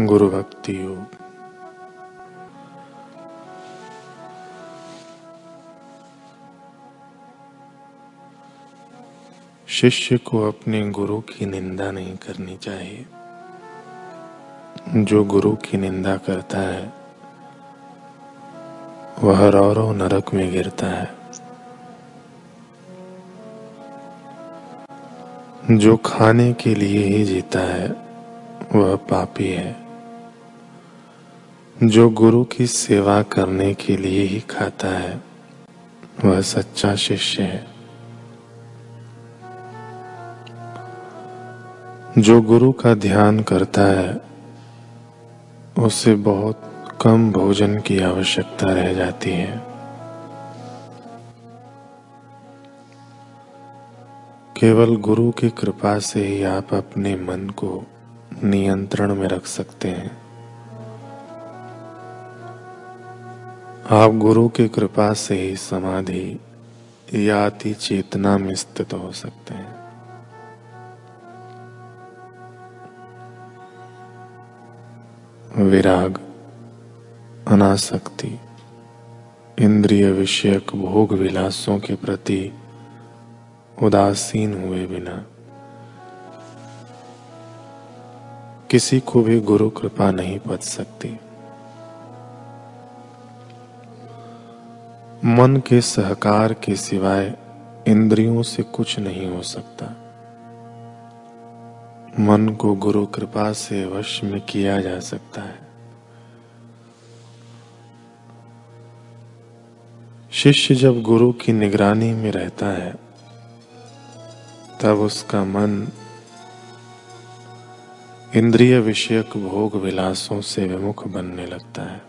गुरु भक्ति योग। शिष्य को अपने गुरु की निंदा नहीं करनी चाहिए। जो गुरु की निंदा करता है, वह रौरव नरक में गिरता है। जो खाने के लिए ही जीता है, वह पापी है। जो गुरु की सेवा करने के लिए ही खाता है, वह सच्चा शिष्य है। जो गुरु का ध्यान करता है, उसे बहुत कम भोजन की आवश्यकता रह जाती है। केवल गुरु की कृपा से ही आप अपने मन को नियंत्रण में रख सकते हैं। आप गुरु की कृपा से ही समाधि या अति चेतना में स्थित हो सकते हैं। विराग, अनासक्ति, इंद्रिय विषयक भोग विलासों के प्रति उदासीन हुए बिना। किसी को भी गुरु कृपा नहीं पच सकती। मन के सहकार के सिवाय इंद्रियों से कुछ नहीं हो सकता। मन को गुरु कृपा से वश में किया जा सकता है। शिष्य जब गुरु की निगरानी में रहता है तब उसका मन इंद्रिय विषयक भोग विलासों से विमुख बनने लगता है।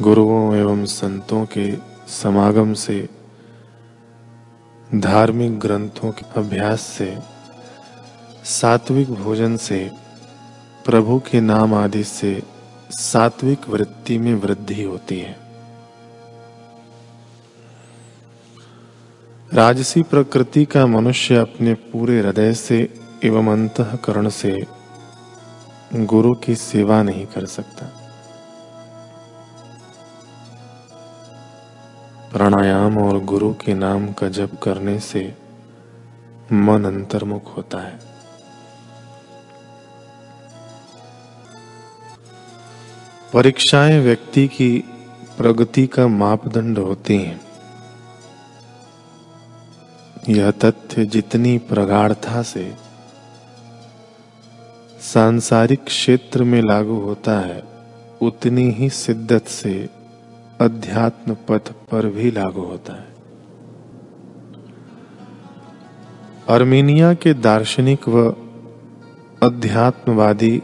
गुरुओं एवं संतों के समागम से, धार्मिक ग्रंथों के अभ्यास से, सात्विक भोजन से, प्रभु के नाम आदि से सात्विक वृत्ति में वृद्धि होती है। राजसी प्रकृति का मनुष्य अपने पूरे हृदय से एवं अंतकरण से गुरु की सेवा नहीं कर सकता। प्राणायाम और गुरु के नाम का जप करने से मन अंतर्मुख होता है। परीक्षाएँ व्यक्ति की प्रगति का मापदंड होती हैं। यह तथ्य जितनी प्रगाढ़ता से सांसारिक क्षेत्र में लागू होता है, उतनी ही सिद्धत से अध्यात्म पथ पर भी लागू होता है। अर्मीनिया के दार्शनिक व अध्यात्मवादी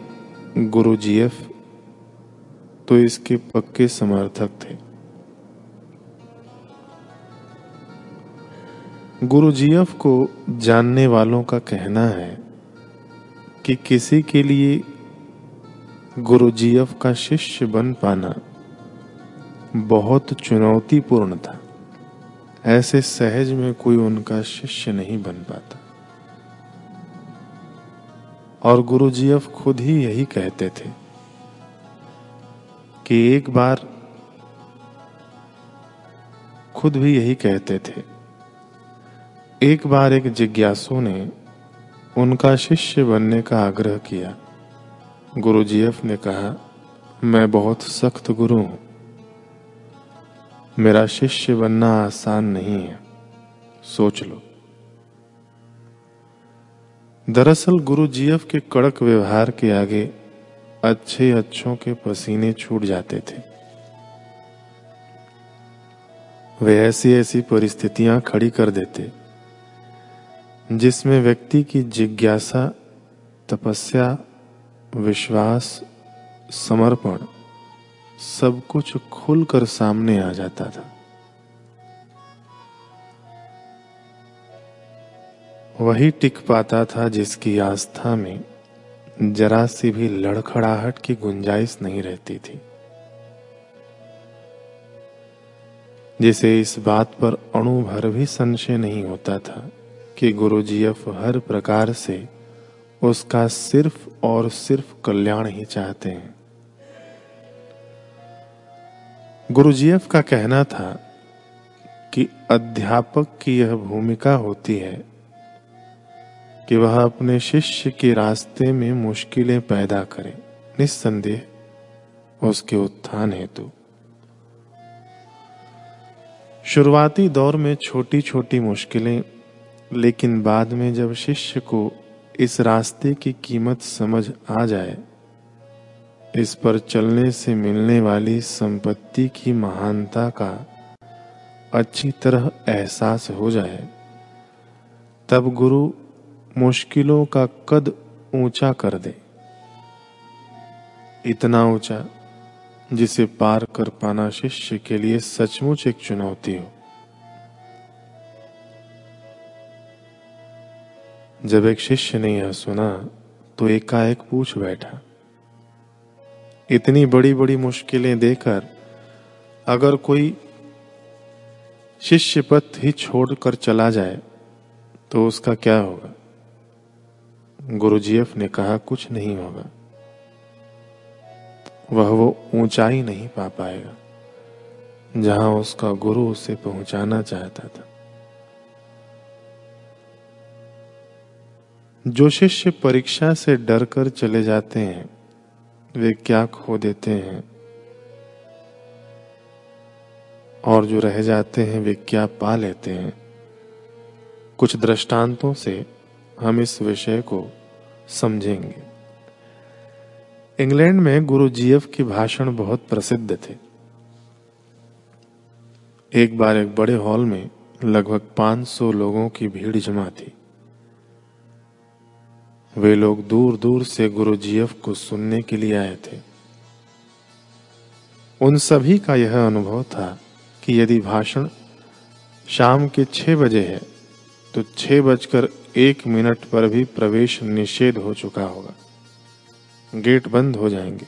गुरु जीएफ तो इसके पक्के समर्थक थे। गुरु जीएफ को जानने वालों का कहना है कि किसी के लिए गुरु जीएफ का शिष्य बन पाना बहुत चुनौतीपूर्ण था। ऐसे सहज में कोई उनका शिष्य नहीं बन पाता। और गुरु जीएफ खुद ही यही कहते थे कि एक बार खुद भी यही कहते थे एक बार एक जिज्ञासु ने उनका शिष्य बनने का आग्रह किया। गुरुजीएफ ने कहा, मैं बहुत सख्त गुरु हूँ। मेरा शिष्य बनना आसान नहीं है। सोच लो। दरअसल गुरु जीएफ के कड़क व्यवहार के आगे अच्छे अच्छों के पसीने छूट जाते थे। वे ऐसी ऐसी परिस्थितियाँ खड़ी कर देते। जिसमें व्यक्ति की जिज्ञासा, तपस्या, विश्वास, समर्पण सब कुछ खुलकर सामने आ जाता था। वही टिक पाता था जिसकी आस्था में जरा सी भी लड़खड़ाहट की गुंजाइश नहीं रहती थी। जिसे इस बात पर अणु भर भी संशय नहीं होता था। कि गुरुजीएफ हर प्रकार से उसका सिर्फ़ और सिर्फ़ कल्याण ही चाहते हैं। गुरुजीएफ का कहना था कि अध्यापक की यह भूमिका होती है कि वह अपने शिष्य के रास्ते में मुश्किलें पैदा करे। निस्संदेह उसके उत्थान हेतु। शुरुआती दौर में छोटी छोटी मुश्किलें लेकिन बाद में जब शिष्य को इस रास्ते की कीमत समझ आ जाए, इस पर चलने से मिलने वाली संपत्ति की महानता का अच्छी तरह एहसास हो जाए, तब गुरु मुश्किलों का कद ऊँचा कर दे। इतना ऊँचा जिसे पार कर पाना शिष्य के लिए सचमुच एक चुनौती हो। जब एक शिष्य ने यह सुना तो एकाएक पूछ बैठा, इतनी बड़ी बड़ी मुश्किलें देकर, अगर कोई शिष्य पथ ही छोड़कर चला जाए तो उसका क्या होगा? गुरुजीएफ ने कहा, कुछ नहीं होगा। वह वो ऊंचाई नहीं पा पाएगा, जहाँ उसका गुरु उसे पहुंचाना चाहता था। जो शिष्य परीक्षा से डरकर चले जाते हैं, वे क्या खो देते हैं? और जो रह जाते हैं, वे क्या पा लेते हैं? कुछ दृष्टांतों से हम इस विषय को समझेंगे। इंग्लैंड में गुरु जीएफ के भाषण बहुत प्रसिद्ध थे। एक बार एक बड़े हॉल में लगभग 500 लोगों की भीड़ जमा थी। वे लोग दूर दूर से गुरु जीएफ को सुनने के लिए आए थे। उन सभी का यह अनुभव था कि यदि भाषण शाम के छह बजे है तो छह बजकर एक मिनट पर भी प्रवेश निषेध हो चुका होगा। गेट बंद हो जाएँगे।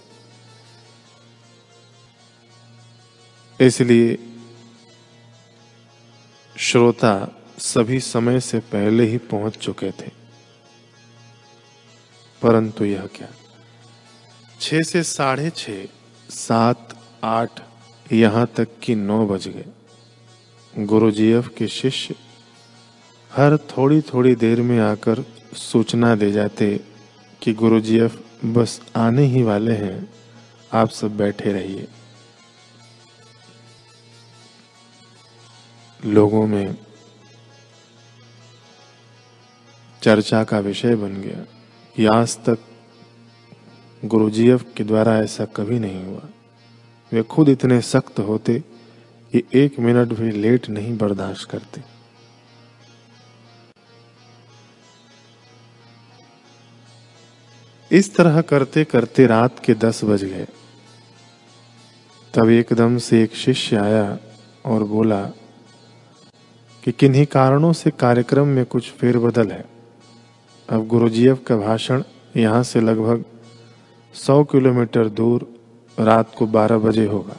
इसलिए श्रोता सभी समय से पहले ही पहुँच चुके थे। परंतु यह क्या? छ से साढ़े छ सात, आठ, यहाँ तक कि नौ बज गए। गुरुजीएफ के शिष्य हर थोड़ी थोड़ी देर में आकर सूचना दे जाते कि गुरुजीएफ बस आने ही वाले हैं, आप सब बैठे रहिए। लोगों में चर्चा का विषय बन गया। कि आज तक गुरुजीएफ के द्वारा ऐसा कभी नहीं हुआ। वे खुद इतने सख्त होते कि एक मिनट भी लेट नहीं बर्दाश्त करते। इस तरह करते करते रात के दस बज गए। तब एकदम से एक शिष्य आया और बोला कि किन्हीं कारणों से कार्यक्रम में कुछ फेरबदल है। अब गुरुजीएफ का भाषण यहाँ से लगभग सौ किलोमीटर दूर रात को बारह बजे होगा।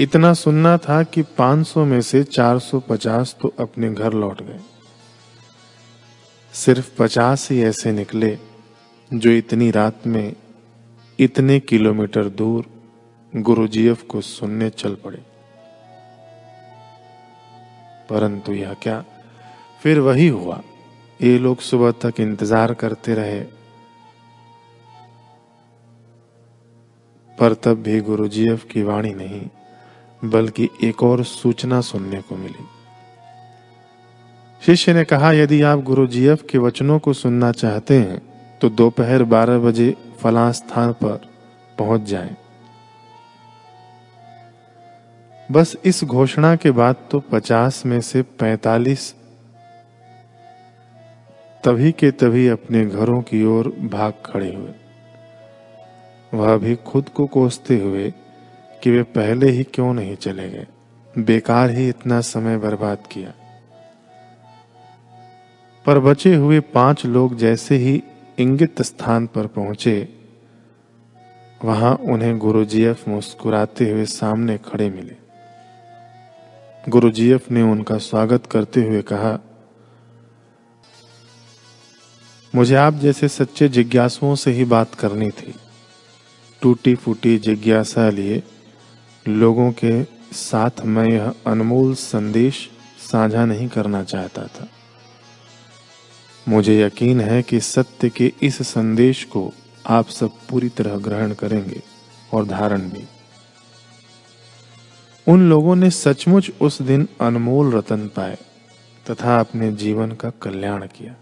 इतना सुनना था कि 500 में से 450 तो अपने घर लौट गए। सिर्फ़ 50 ही ऐसे निकले जो इतनी रात में इतने किलोमीटर दूर गुरुजीएफ को सुनने चल पड़े। परंतु यह क्या? फिर वही हुआ। ये लोग सुबह तक इंतज़ार करते रहे पर तब भी गुरुजीएफ की वाणी नहीं, बल्कि एक और सूचना सुनने को मिली शिष्य ने कहा, यदि आप गुरुजीएफ के वचनों को सुनना चाहते हैं तो दोपहर बारह बजे फला स्थान पर पहुँच जाएँ। बस इस घोषणा के बाद तो पचास में से पैतालीस तभी के तभी अपने घरों की ओर भाग खड़े हुए। वह भी खुद को कोसते हुए कि वे पहले ही क्यों नहीं चले गए। बेकार ही इतना समय बर्बाद किया। पर बचे हुए पाँच लोग जैसे ही इंगित स्थान पर पहुँचे, वहाँ उन्हें गुरुजीएफ मुस्कुराते हुए सामने खड़े मिले। गुरुजीएफ ने उनका स्वागत करते हुए कहा मुझे आप जैसे सच्चे जिज्ञासुओं से ही बात करनी थी। टूटी फूटी जिज्ञासा लिए लोगों के साथ मैं यह अनमोल संदेश साझा नहीं करना चाहता था। मुझे यकीन है कि सत्य के इस संदेश को आप सब पूरी तरह ग्रहण करेंगे और धारण भी। उन लोगों ने सचमुच उस दिन अनमोल रतन पाए तथा अपने जीवन का कल्याण किया।